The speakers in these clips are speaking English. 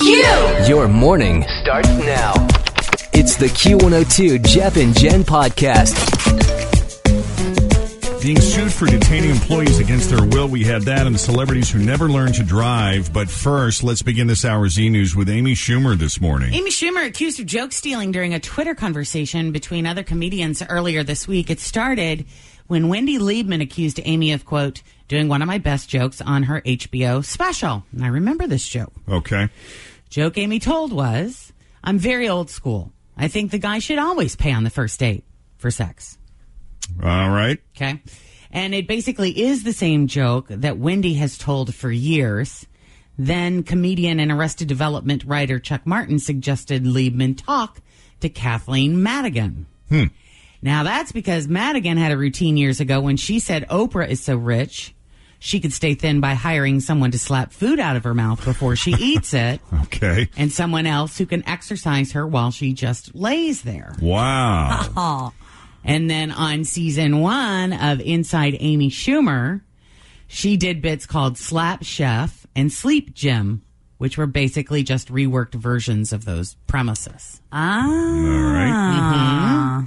Your morning starts now. It's the Q102 Jeff and Jen podcast. Being sued for detaining employees against their will. We had that and the celebrities who never learned to drive. But first, let's begin this hour's Z News with Amy Schumer this morning. Amy Schumer accused of joke stealing during a Twitter conversation between other comedians earlier this week. It started when Wendy Liebman accused Amy of, quote, doing one of my best jokes on her HBO special. And I remember this joke. Okay. Joke Amy told was, I'm very old school. I think the guy should always pay on the first date for sex. All right. Okay. And it basically is the same joke that Wendy has told for years. Then comedian and Arrested Development writer Chuck Martin suggested Liebman talk to Kathleen Madigan. Hmm. Now that's because Madigan had a routine years ago when she said Oprah is so rich she could stay thin by hiring someone to slap food out of her mouth before she eats it Okay. and someone else who can exercise her while she just lays there. Wow. And then on season one of Inside Amy Schumer, she did bits called Slap Chef and Sleep Gym, which were basically just reworked versions of those premises. Ah. All right.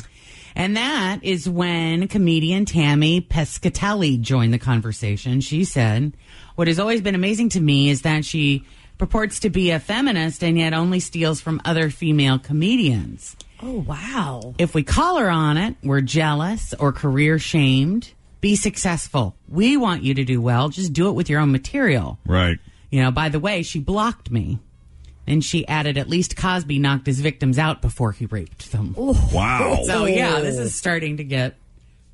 And that is when comedian Tammy Pescatelli joined the conversation. She said, What has always been amazing to me is that she purports to be a feminist and yet only steals from other female comedians. Oh, wow. If we call her on it, we're jealous or career shamed. Be successful. We want you to do well. Just do it with your own material. Right. You know, by the way, she blocked me. And she added, at least Cosby knocked his victims out before he raped them. Wow. So, yeah, this is starting to get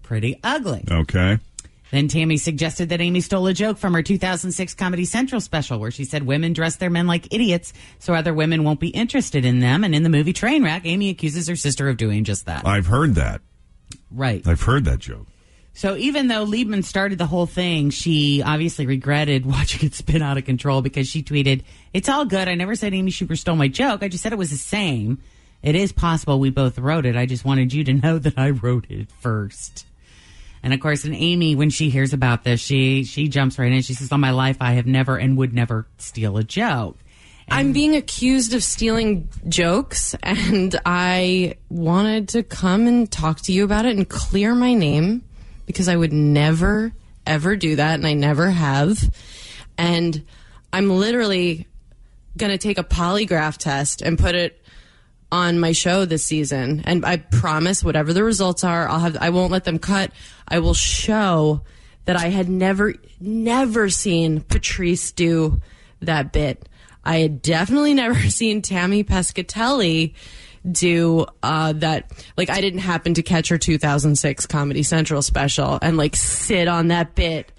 pretty ugly. Okay. Then Tammy suggested that Amy stole a joke from her 2006 Comedy Central special where she said women dress their men like idiots so other women won't be interested in them. And in the movie Trainwreck, Amy accuses her sister of doing just that. I've heard that. Right. I've heard that joke. So even though Liebman started the whole thing, she obviously regretted watching it spin out of control because she tweeted, It's all good. I never said Amy Schumer stole my joke. I just said it was the same. It is possible we both wrote it. I just wanted you to know that I wrote it first. And of course, and Amy, when she hears about this, she she jumps right in. She says, "On my life, I have never and would never steal a joke." I'm being accused of stealing jokes, and I wanted to come and talk to you about it and clear my name because I would never, ever do that, and I never have. And I'm literally going to take a polygraph test and put it on my show this season. And I promise whatever the results are I'll have I won't let them cut. I will show that I had never never seen Patrice do that bit. I had definitely never seen Tammy Pescatelli do uh, that like I didn't happen to catch her 2006 Comedy Central special and like sit on that bit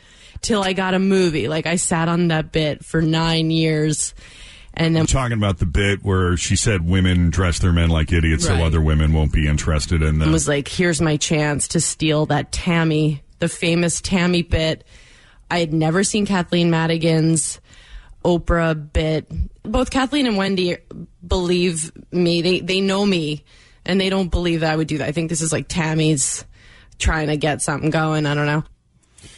till I got a movie like I sat on that bit for 9 years and then Talking about the bit where she said women dress their men like idiots Right. so other women won't be interested in them. It was like, here's my chance to steal that Tammy, the famous Tammy bit. I had never seen Kathleen Madigan's Oprah bit. Both Kathleen and Wendy believe me. They they know me, and they don't believe that I would do that. I think this is like Tammy's trying to get something going. I don't know.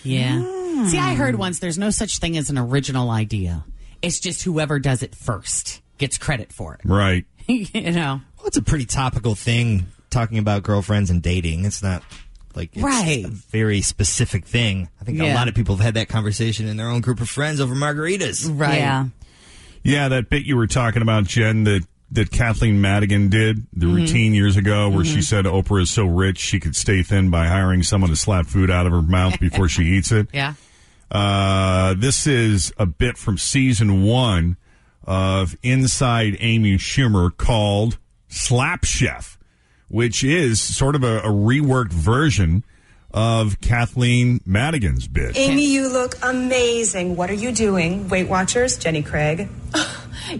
Yeah. Hmm. See, I heard once there's no such thing as an original idea. It's just whoever does it first gets credit for it. right. you know. Well, it's a pretty topical thing talking about girlfriends and dating. It's not like it's Right. a very specific thing. I think a lot of people have had that conversation in their own group of friends over margaritas. Right. Yeah. Yeah, that bit you were talking about, Jen, that that Kathleen Madigan did the Mm-hmm. routine years ago, where she said Oprah is so rich she could stay thin by hiring someone to slap food out of her mouth before she eats it. Yeah. Uh, this is a bit from season one of Inside Amy Schumer called Slap Chef, which is sort of a, a reworked version of Kathleen Madigan's bit. Amy, you look amazing. What are you doing? Weight Watchers, Jenny Craig.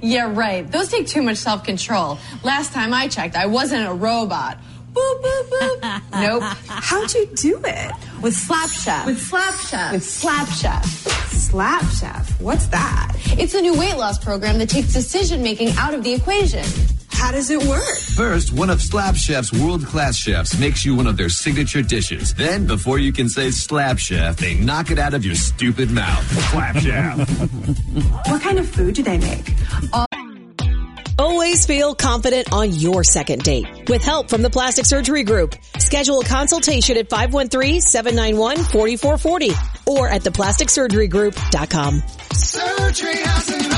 Yeah, right. Those take too much self control. Last time I checked, I wasn't a robot. Boop, boop, boop. nope. How'd you do it? With Slap Chef. With Slap Chef. With Slap Chef. Slap Chef. What's that? It's a new weight loss program that takes decision making out of the equation. How does it work? First, one of Slap Chef's world class chefs makes you one of their signature dishes. Then, before you can say Slap Chef, they knock it out of your stupid mouth. Slap Chef. What kind of food do they make? Always feel confident on your second date. With help from the Plastic Surgery Group. Schedule a consultation at 513-791-4440 or at theplasticsurgerygroup.com. Surgery has an art.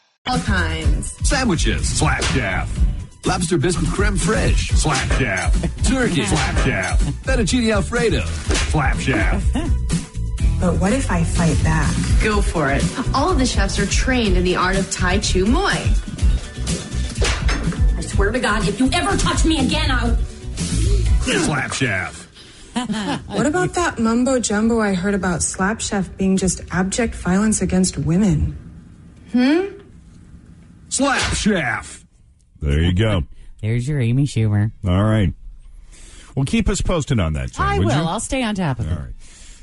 All kinds. Sandwiches. Slap Chef. Lobster biscuit creme fraiche. Slap Chef. Turkey. Slap Chef. Fettuccine Alfredo. Slap Chef. But what if I fight back? Go for it. All of the chefs are trained in the art of Tai Chu Moi. I swear to God, if you ever touch me again, I'll. Slap Chef. What about that mumbo jumbo I heard about Slap Chef being just abject violence against women? Hmm? Slap Chef. There you go. There's your Amy Schumer. All right. Well, keep us posted on that, Jen, I will. you? I'll stay on top of it. All right.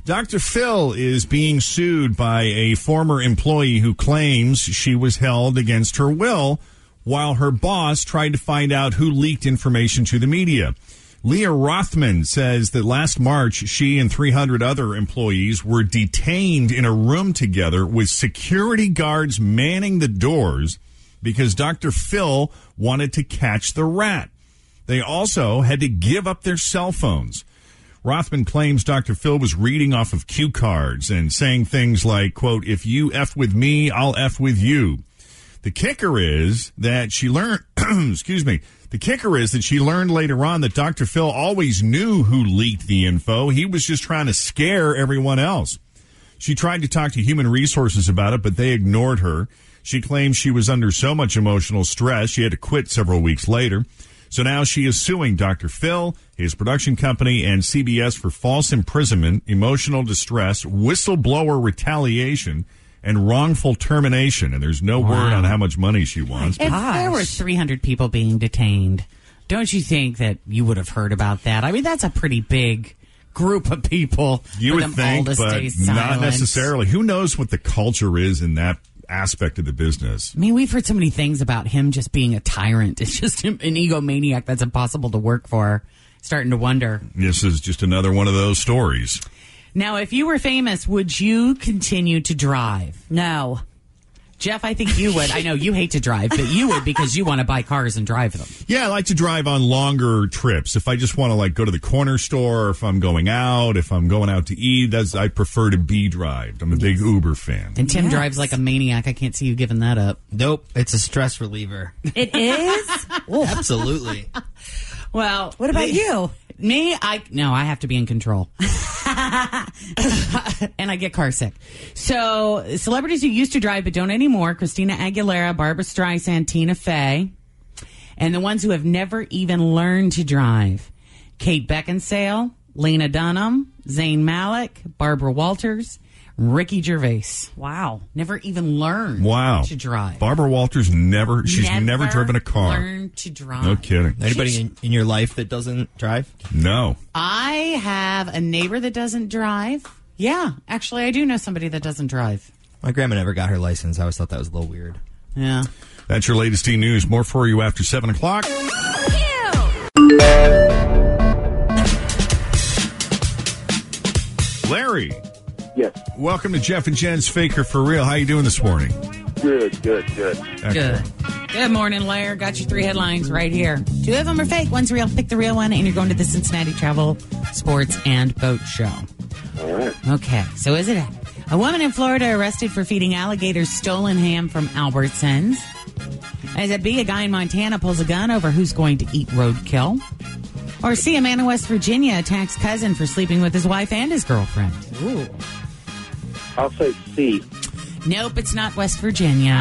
Dr. Phil is being sued by a former employee who claims she was held against her will while her boss tried to find out who leaked information to the media. Leah Rothman says that last March, she and 300 other employees were detained in a room together with security guards manning the doors because Dr. Phil wanted to catch the rat. They also had to give up their cell phones. Rothman claims Dr. Phil was reading off of cue cards and saying things like, quote, if you F with me, I'll F with you. The kicker is that she learned, excuse me, the kicker is that she learned later on that Dr. Phil always knew who leaked the info. He was just trying to scare everyone else. She tried to talk to human resources about it, but they ignored her. She claims she was under so much emotional stress, she had to quit several weeks later. So now she is suing Dr. Phil, his production company, and CBS for false imprisonment, emotional distress, whistleblower retaliation, and wrongful termination. And there's no word on how much money she wants. If there were 300 people being detained, don't you think that you would have heard about that? I mean, that's a pretty big group of people. You would think, but not necessarily. Who knows what the culture is in that aspect of the business? I mean, we've heard so many things about him just being a tyrant. It's just an egomaniac that's impossible to work for. Starting to wonder. This is just another one of those stories. Now, if you were famous, would you continue to drive? No. Jeff, I think you would. I know you hate to drive, but you would because you want to buy cars and drive them. Yeah, I like to drive on longer trips. If I just want to like go to the corner store, or if I'm going out, if I'm going out to eat, that's I prefer to be drived. I'm a big Uber fan. And Tim drives like a maniac. I can't see you giving that up. Nope, it's a stress reliever. It is? Absolutely. Well, What about you? Me, I no, I have to be in control. and I get car sick. So, celebrities who used to drive but don't anymore: Christina Aguilera, Barbra Streisand, Tina Fey, and the ones who have never even learned to drive: Kate Beckinsale, Lena Dunham, Zayn Malik, Barbara Walters, Ricky Gervais. Wow. Never even learned Wow. to drive. Barbara Walters never. She's never, driven a car. Learned to drive. No kidding. Anybody in, in your life that doesn't drive? No. I have a neighbor that doesn't drive. Yeah, actually, I do know somebody that doesn't drive. My grandma never got her license. I always thought that was a little weird. Yeah. That's your latest E News. More for you after 7 o'clock. Larry. Yes. Welcome to Jeff and Jen's Faker for Real. How you doing this morning? Good, good, good. Good. Good morning, Lair. Got your three headlines right here. Two of them are fake. One's real. Pick the real one, and you're going to the Cincinnati Travel, Sports, and Boat Show. All right. Okay, so is it a, a woman in Florida arrested for feeding alligators stolen ham from Albertsons? Is it B, a guy in Montana pulls a gun over who's going to eat roadkill? Or C, a man in West Virginia attacks cousin for sleeping with his wife and his girlfriend? Ooh. I'll say C. Nope, it's not West Virginia.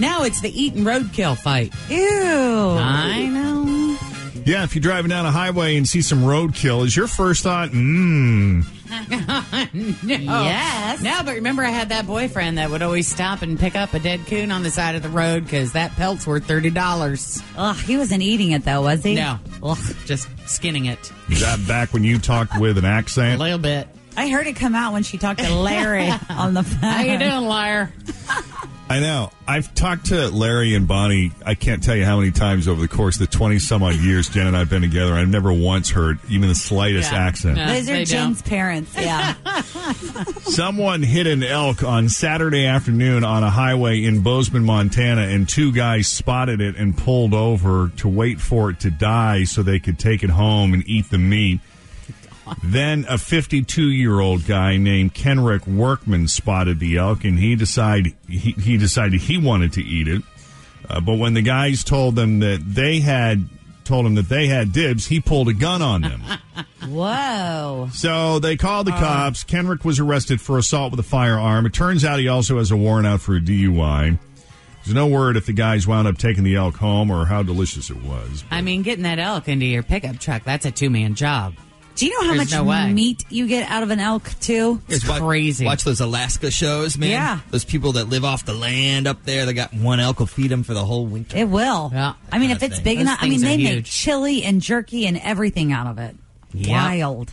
Now it's the eat and roadkill fight. Ew. I know. Yeah, if you're driving down a highway and see some roadkill, is your first thought, mmm, no. Yes. No, but remember, I had that boyfriend that would always stop and pick up a dead coon on the side of the road because that pelt's worth thirty dollars. Ugh, he wasn't eating it though, was he? No, Ugh, just skinning it is that back when you talked with an accent? a little bit. I heard it come out when she talked to Larry on the phone. How you doing, liar? I know. I've talked to Larry and Bonnie. I can't tell you how many times over the course of the 20 some odd years Jen and I have been together. I've never once heard even the slightest Yeah. accent. Yeah. Those are Jen's don't. parents. Yeah. Someone hit an elk on Saturday afternoon on a highway in Bozeman, Montana, and two guys spotted it and pulled over to wait for it to die so they could take it home and eat the meat. Then a 52 year old guy named Kenrick Workman spotted the elk and he decided he, he decided he wanted to eat it. Uh, but when the guys told them that they had told him that they had dibs, he pulled a gun on them. Whoa. So they called the cops. Kenrick was arrested for assault with a firearm. It turns out he also has a warrant out for a DUI. There's no word if the guys wound up taking the elk home or how delicious it was. I mean, getting that elk into your pickup truck, that's a two man job. Do you know how There's much no meat you get out of an elk too? It's Just crazy. Watch those Alaska shows, man. Yeah. Those people that live off the land up there, they got one elk will feed them for the whole winter. It will. Yeah. I mean, if it's of big thing. enough, I mean, they are make huge. chili and jerky and everything out of it. Yep. Wild.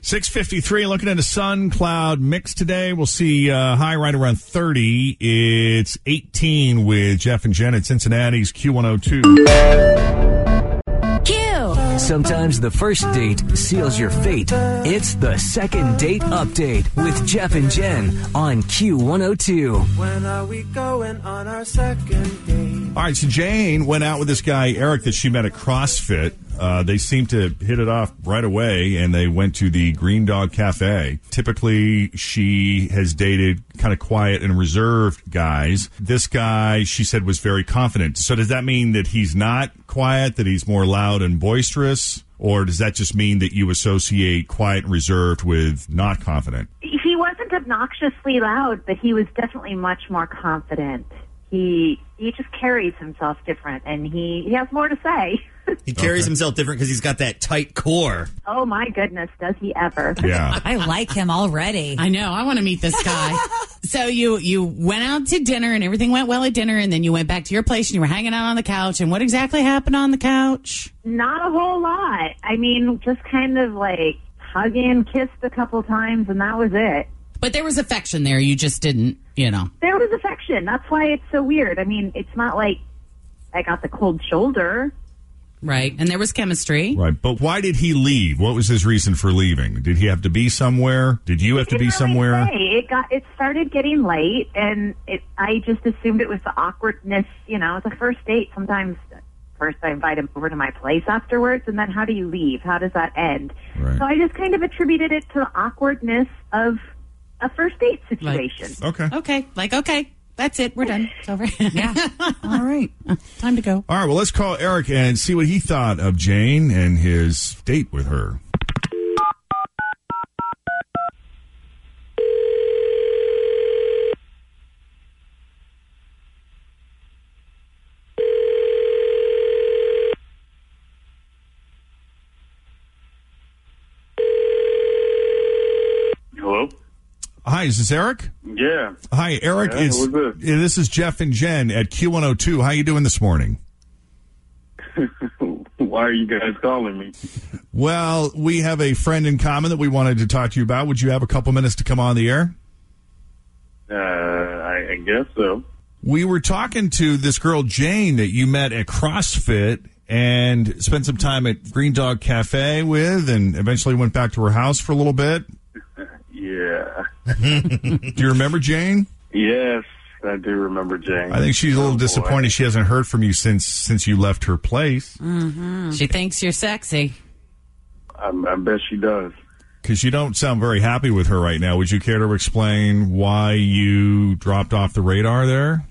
653, looking at a sun cloud mix today. We'll see uh, high right around 30. It's 18 with Jeff and Jen at Cincinnati's Q102. Sometimes the first date seals your fate. It's the second date update with Jeff and Jen on Q102. When are we going on our second date? All right, so Jane went out with this guy, Eric, that she met at CrossFit. Uh, they seemed to hit it off right away, and they went to the Green Dog Cafe. Typically, she has dated kind of quiet and reserved guys. This guy, she said, was very confident. So, does that mean that he's not quiet, that he's more loud and boisterous? Or does that just mean that you associate quiet and reserved with not confident? he wasn't obnoxiously loud, but he was definitely much more confident. He he just carries himself different, and he he has more to say. He carries himself different because he's got that tight core. oh my goodness, does he ever? Yeah. I like him already. I know. I want to meet this guy. so you you went out to dinner and everything went well at dinner, and then you went back to your place and you were hanging out on the couch. And what exactly happened on the couch? Not a whole lot. I mean, just kind of like hugging, kissed a couple times, and that was it. But there was affection there. You just didn't, you know. There was affection. That's why it's so weird. I mean, it's not like I got the cold shoulder. Right. And there was chemistry. Right. But why did he leave? What was his reason for leaving? Did he have to be somewhere? Did you have to be really somewhere? say. It got it started getting late, and it. I just assumed it was the awkwardness. You know, it's a first date. Sometimes first I invite him over to my place afterwards, and then how do you leave? How does that end? Right. So I just kind of attributed it to the awkwardness of a first date situation. Okay. Okay. Like, okay, that's it. We're done. It's over. yeah. All right. Time to go. All right, well, let's call Eric and see what he thought of Jane and his date with her. Hi, is this Eric? Yeah. Hi, Eric. Yeah, it's, this? this is Jeff and Jen at Q102. How you doing this morning? Why are you guys calling me? Well, we have a friend in common that we wanted to talk to you about. Would you have a couple minutes to come on the air? Uh, I, I guess so. We were talking to this girl Jane that you met at CrossFit and spent some time at Green Dog Cafe with, and eventually went back to her house for a little bit. Yeah. Do you remember Jane? Yes, I do remember Jane. I think she's a little Oh, boy. disappointed she hasn't heard from you since since you left her place Mm-hmm. She thinks you're sexy. I, I bet she does. because you don't sound very happy with her right now. Would you care to explain why you dropped off the radar there?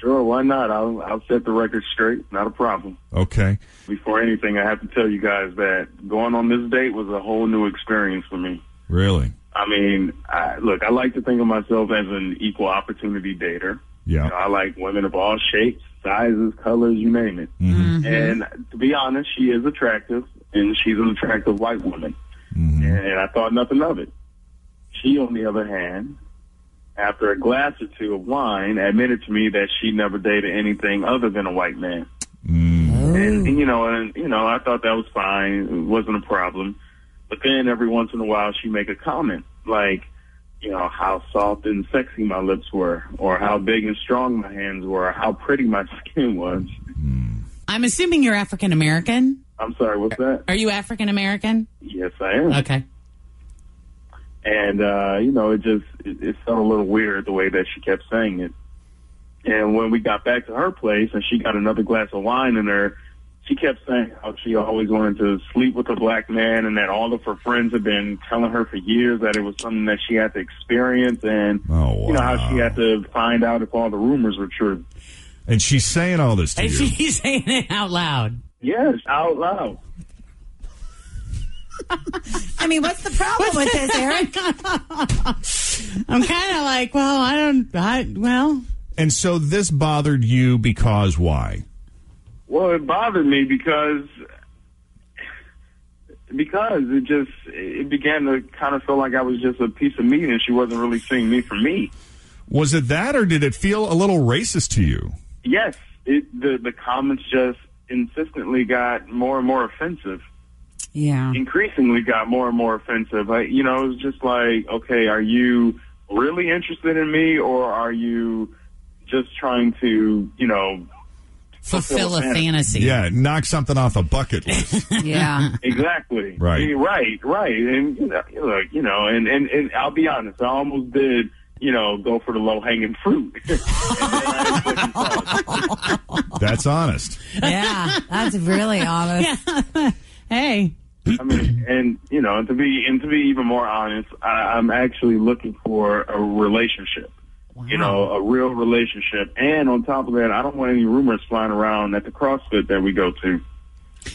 Sure, why not? I'll I'll set the record straight. Not a problem. Okay. Before anything, I have to tell you guys that going on this date was a whole new experience for me. Really? I mean, I, look, I like to think of myself as an equal opportunity dater. Yeah. You know, I like women of all shapes, sizes, colors, you name it. Mm-hmm. Mm-hmm. And to be honest, she is attractive, and she's an attractive white woman. Mm-hmm. And I thought nothing of it. She, on the other hand, after a glass or two of wine, admitted to me that she never dated anything other than a white man. And, and, you know, and you know, I thought that was fine. It wasn't a problem. But then every once in a while, she make a comment like, you know, how soft and sexy my lips were, or how big and strong my hands were, or how pretty my skin was. I'm assuming you're African American. I'm sorry, what's that? Are you African American? Yes, I am. Okay. And uh, you know, it just it, it felt a little weird the way that she kept saying it. And when we got back to her place and she got another glass of wine in her, she kept saying how she always wanted to sleep with a black man and that all of her friends had been telling her for years that it was something that she had to experience and Oh, you know how she had to find out if all the rumors were true. And she's saying all this to And you. she's saying it out loud. Yes, out loud. I mean, what's the problem with this, Eric? I'm kind of like, well, I don't, I, well, And so this bothered you because why? Well, it bothered me because because it just it began to kind of feel like I was just a piece of meat, and she wasn't really seeing me for me. Was it that, or did it feel a little racist to you? Yes, it the the comments just insistently got more and more offensive. Yeah. Increasingly got more and more offensive. I, you know, it was just like, okay, are you really interested in me, or are you just trying to, you know, fulfill a fantasy. Yeah, knock something off a bucket list. Yeah. exactly. Right. Right. Right. And you know, look, you know, and, and and I'll be honest, I almost did, you know, go for the low hanging fruit. That's honest. Yeah, that's really honest. hey. I mean, and you know, and to be and to be even more honest, I, I'm actually looking for a relationship. You know, a real relationship. And on top of that, I don't want any rumors flying around at the CrossFit that we go to.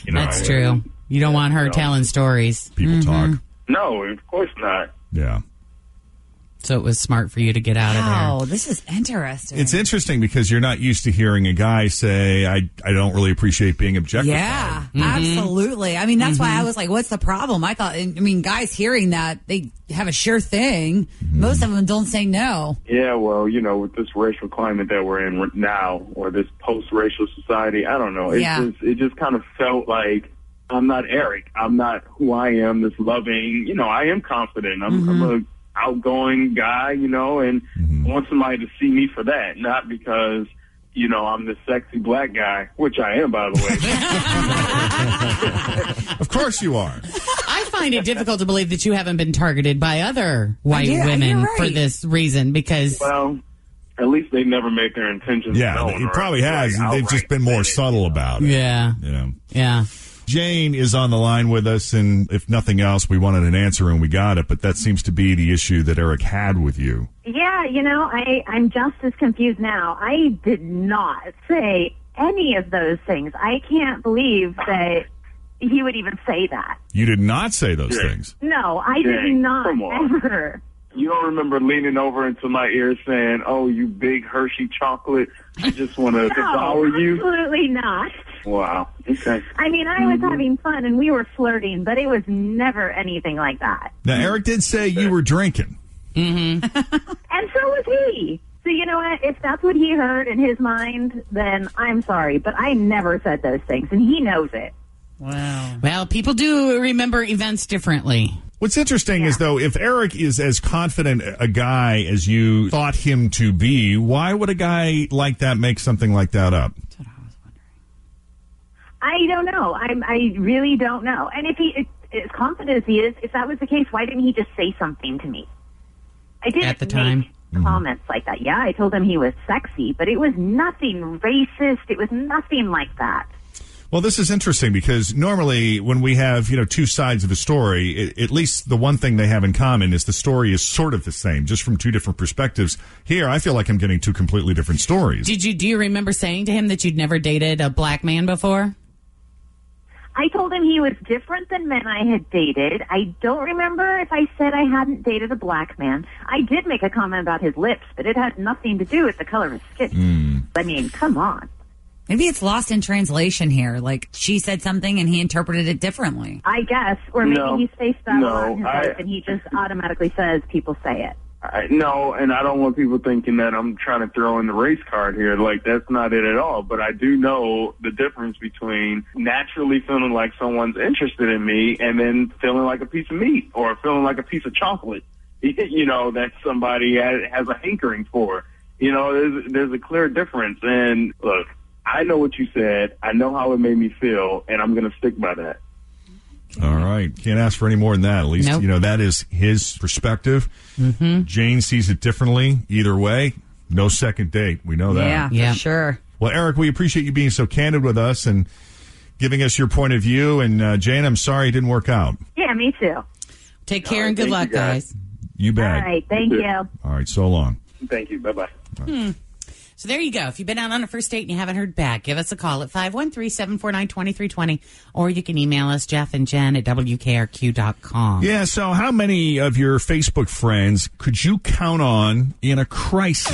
You know, That's true. You don't want her you know. telling stories. People talk. No, of course not. Yeah. So it was smart for you to get out of there. Wow, this is interesting. It's interesting because you're not used to hearing a guy say, I, I don't really appreciate being objectified. Yeah, mm-hmm. absolutely. I mean, that's why I mm-hmm. was like, what's the problem? I thought, I mean, guys hearing that, they have a sure thing. Mm-hmm. Most of them don't say no. Yeah, well, you know, with this racial climate that we're in now, or this post-racial society, I don't know. It Yeah. just it just kind of felt like I'm not Eric. I'm not who I am. This loving, you know, I am confident. I'm, I'm a outgoing guy, you know, and I want somebody to see me for that, not because. You know, I'm the sexy black guy, which I am, by the way. Of course you are. I find it difficult to believe that you haven't been targeted by other white Yeah, women right. for this reason because well, at least they never make their intentions Yeah, known. he or, probably has. like, They've just been more say it. subtle about it. yeah, You know. yeah. Jane is on the line with us, and if nothing else, we wanted an answer and we got it, but that seems to be the issue that Eric had with you. Yeah, you know, I, I'm just as confused now. I did not say any of those things. I can't believe that he would even say that. You did not say those Yeah. things. No, I did not ever. You don't remember leaning over into my ear saying, "Oh, you big Hershey chocolate, I just want to No, devour you." absolutely not. Wow. Okay. I mean, I was mm-hmm. having fun and we were flirting, but it was never anything like that. Now, Eric did say you were drinking. Mm-hmm. And so was he. So you know what? If that's what he heard in his mind, then I'm sorry, but I never said those things, and he knows it. Wow. Well, people do remember events differently. What's interesting is though, if Eric is as confident a guy as you thought him to be, why would a guy like that make something like that up? I don't know. I'm, I really don't know. And if he, as confident as he is, if that was the case, why didn't he just say something to me? I didn't At the time? make comments mm-hmm. like that. Yeah, I told him he was sexy, but it was nothing racist. It was nothing like that. Well, this is interesting because normally when we have, you know, two sides of a story, i at least the one thing they have in common is the story is sort of the same, just from two different perspectives. Here, I feel like I'm getting two completely different stories. Did you do you remember saying to him that you'd never dated a black man before? I told him he was different than men I had dated. I don't remember if I said I hadn't dated a black man. I did make a comment about his lips, but it had nothing to do with the color of his skin. Hmm. I mean, come on. Maybe it's lost in translation here. Like she said something and he interpreted it differently. I guess, or maybe No. he's faced that a lot No, in his I- life, and he just automatically says people say it. I, no, and I don't want people thinking that I'm trying to throw in the race card here. Like that's not it at all. But I do know the difference between naturally feeling like someone's interested in me and then feeling like a piece of meat or feeling like a piece of chocolate. You know that somebody has, a hankering for. You know, there's there's a clear difference. And look, I know what you said. I know how it made me feel, and I'm going to stick by that. All right. Can't ask for any more than that. At least, Nope. you know, that is his perspective. Mm-hmm. Jane sees it differently. Either way, no second date. We know that. Yeah, Yeah. sure. Well, Eric, we appreciate you being so candid with us and giving us your point of view. And uh, Jane, I'm sorry it didn't work out. Yeah, me too. Take care and good luck, you, guys. guys. You bet. right, thank you. All right. So long. Thank you. Bye bye. So there you go. If you've been out on a first date and you haven't heard back, give us a call at 513-749-2320 or you can email us Jeff and Jen at WKRQ.com. Yeah. So, how many of your Facebook friends could you count on in a crisis?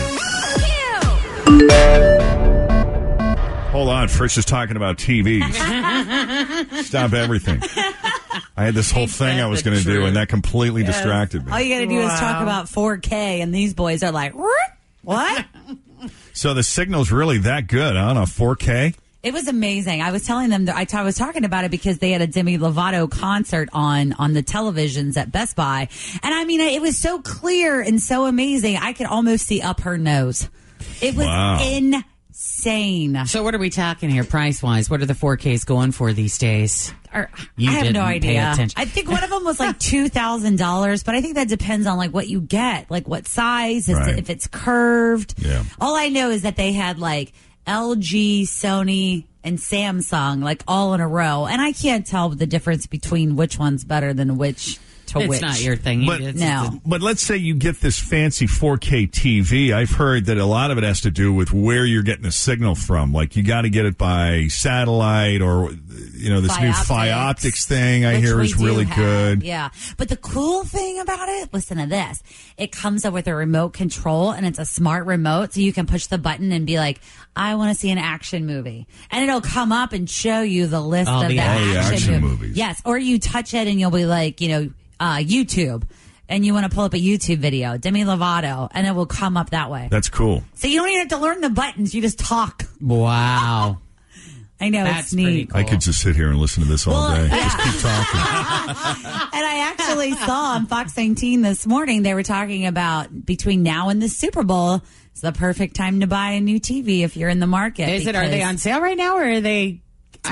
Hold on. Frisch is talking about TVs. Stop everything. I had this whole thing I was going to do, and that completely distracted me. All you got to do is talk about 4K, and these boys are like, "What? So the signal's really that good on a 4K? It was amazing. I was telling them that I, t- I was talking about it because they had a Demi Lovato concert on on the televisions at Best Buy, and I mean, it was so clear and so amazing. I could almost see up her nose. It was Wow. Insane. So what are we talking here price wise? What are the 4Ks going for these days? Or- You I have no didn't pay idea. attention. I think one of them was like two thousand dollars, but I think that depends on like what you get, like what size, if- Right. if it's curved. Yeah. All I know is that they had like LG, Sony, and Samsung like all in a row, and I can't tell the difference between which one's better than which to It's which. not your thing. But, It's- no. but let's say you get this fancy 4K TV. I've heard that a lot of it has to do with where you're getting the signal from. Like you got to get it by satellite or, you know, this new Fioptics. Fioptics thing I hear is really have, good. Yeah. But the cool thing about it, listen to this. It comes up with a remote control and it's a smart remote. So you can push the button and be like, I want to see an action movie. And it'll come up and show you the list All of the the, action, action mov- movies. Yes. Or you touch it and you'll be like, you know, uh, YouTube. And you want to pull up a YouTube video, Demi Lovato, and it will come up that way. That's cool. So you don't even have to learn the buttons. You just talk. Wow. I know That's it's neat. I could just sit here and listen to this all Well, day. yeah. Just keep talking. And I actually saw on Fox 19 this morning, they were talking about between now and the Super Bowl, it's the perfect time to buy a new TV if you're in the market. Is it are they on sale right now or are they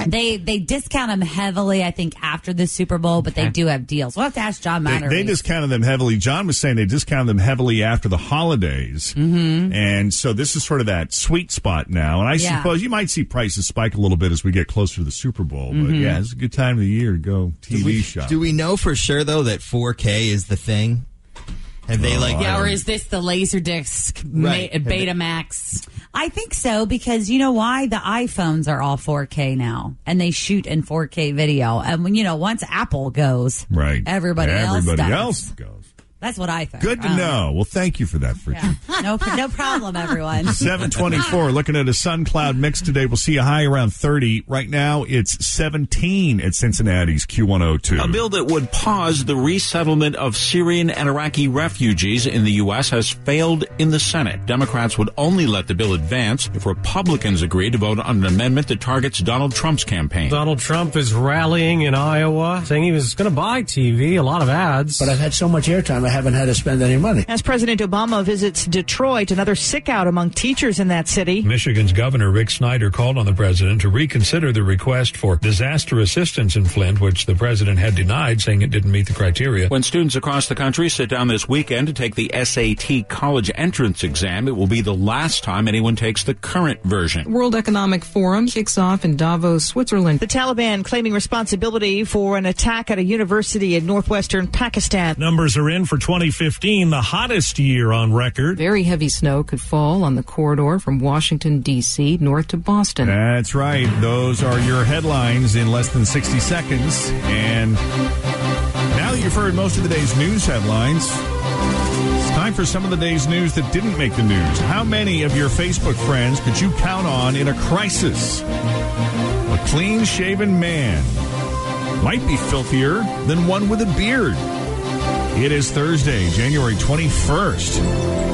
They they discount them heavily, I think, after the Super Bowl, but they do have deals. We'll have to ask John They, they discounted them heavily. John was saying they discounted them heavily after the holidays. Mm-hmm. And so this is sort of that sweet spot now. And I Yeah. suppose you might see prices spike a little bit as we get closer to the Super Bowl. But Mhm. yeah, it's a good time of the year to go TV do we, shop. Do we know for sure though that 4K is the thing? Have they Oh, like? Yeah, or is this the Laserdisc Right. ma- Betamax? I think so because you know why the iPhones are all 4K now and they shoot in 4K video. And when you know once Apple goes, right. everybody, Everybody else, else goes. That's what I think. Good to Um, know. Well, thank you for that, Bridget. No, no problem, everyone. 724. Looking at a sun cloud mix today. We'll see a high around 30. Right now, it's 17 at Cincinnati's Q102. A bill that would pause the resettlement of Syrian and Iraqi refugees in the U.S. has failed in the Senate. Democrats would only let the bill advance if Republicans agree to vote on an amendment that targets Donald Trump's campaign. Donald Trump is rallying in Iowa, saying he was going to buy TV, a lot of ads. But I've had so much airtime, I haven't had to spend any money. As President Obama visits Detroit, another sick out among teachers in that city. Michigan's Governor Rick Snyder called on the president to reconsider the request for disaster assistance in Flint, which the president had denied, saying it didn't meet the criteria. When students across the country sit down this weekend to take the SAT college entrance exam, it will be the last time anyone takes the current version. World Economic Forum kicks off in Davos, Switzerland. The Taliban claiming responsibility for an attack at a university in northwestern Pakistan. Numbers are in for 2015, the hottest year on record. Very heavy snow could fall on the corridor from Washington, D.C. north to Boston. That's right. Those are your headlines in less than 60 seconds. And now that you've heard most of the day's news headlines, it's time for some of the day's news that didn't make the news. How many of your Facebook friends could you count on in a crisis? A clean shaven man might be filthier than one with a beard. It is Thursday, January 21st,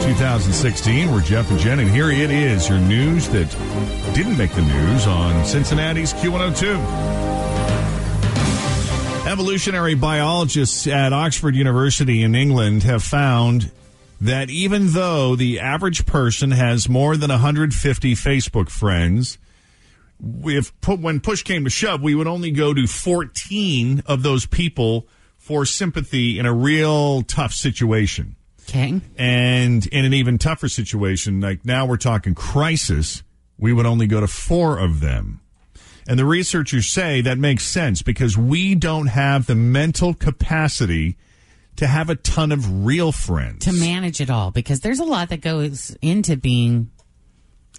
2016. We're Jeff and Jen, and here it is your news that didn't make the news on Cincinnati's Q102. Evolutionary biologists at Oxford University in England have found that even though the average person has more than 150 Facebook friends, if when push came to shove, we would only go to 14 of those people for sympathy in a real tough situation. Okay. And in an even tougher situation, like now we're talking crisis, we would only go to four of them. And the researchers say that makes sense because we don't have the mental capacity to have a ton of real friends. To manage it all, because there's a lot that goes into being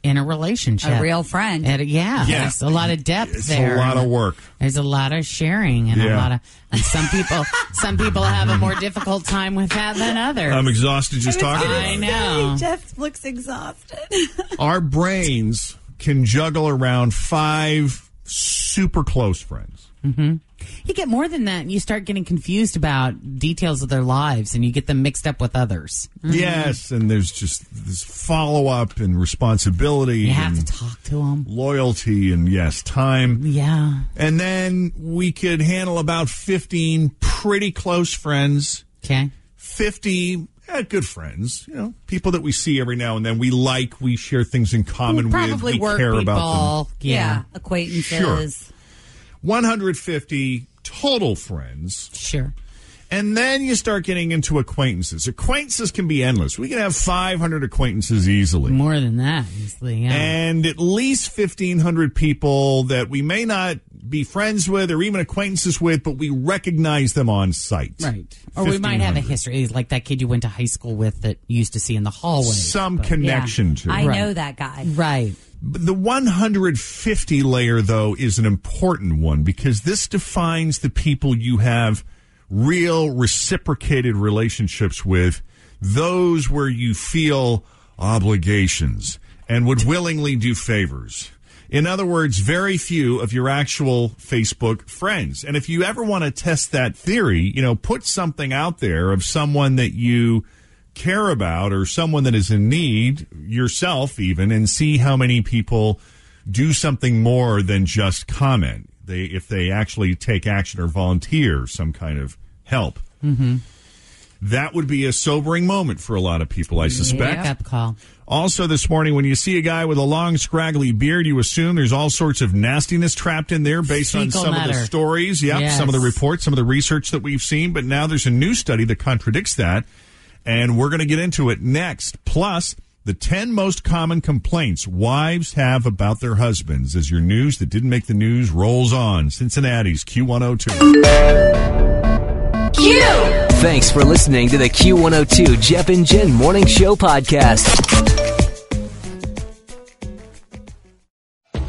in a relationship. A real friend. And, yeah, Yeah. there's a lot of depth It's there. a lot of work. There's a lot of sharing and a lot of and some people some people have a more difficult time with that than others. I'm exhausted just talking about I it. know. Jeff looks exhausted. Our brains can juggle around five super close friends. hmm You get more than that, and you start getting confused about details of their lives, and you get them mixed up with others. Yes, and there's just this follow up and responsibility. You have and to talk to them. Loyalty and yes, time. Yeah. And then we could handle about 15 pretty close friends. Okay. 50 eh, good friends, you know, people that we see every now and then. We like, we share things in common Probably with, we work care people. about them. Yeah. Acquaintances. 150 total friends. Sure. And then you start getting into acquaintances. Acquaintances can be endless. We can have 500 acquaintances easily. More than that, easily. Yeah. And at least 1,500 people that we may not be friends with or even acquaintances with, but we recognize them on sight. Right. Or we might have a history, like that kid you went to high school with that you used to see in the hallway. Some connection to. I it. know that guy. Right. The 150 layer, though, is an important one because this defines the people you have real reciprocated relationships with, those where you feel obligations and would willingly do favors. In other words, very few of your actual Facebook friends. And if you ever want to test that theory, you know, put something out there of someone that you care about or someone that is in need, yourself even, and see how many people do something more than just comment. They if they actually take action or volunteer some kind of help. Mm-hmm. That would be a sobering moment for a lot of people, I suspect. Call. Also, this morning, when you see a guy with a long, scraggly beard, you assume there's all sorts of nastiness trapped in there based on Fecal some of the stories. Yep, Yes. some of the reports, some of the research that we've seen. But now there's a new study that contradicts that. And we're going to get into it next. Plus, the 10 most common complaints wives have about their husbands as your news that didn't make the news rolls on. Cincinnati's Q102. Thanks for listening to the Q102 Jeff and Jen Morning Show podcast.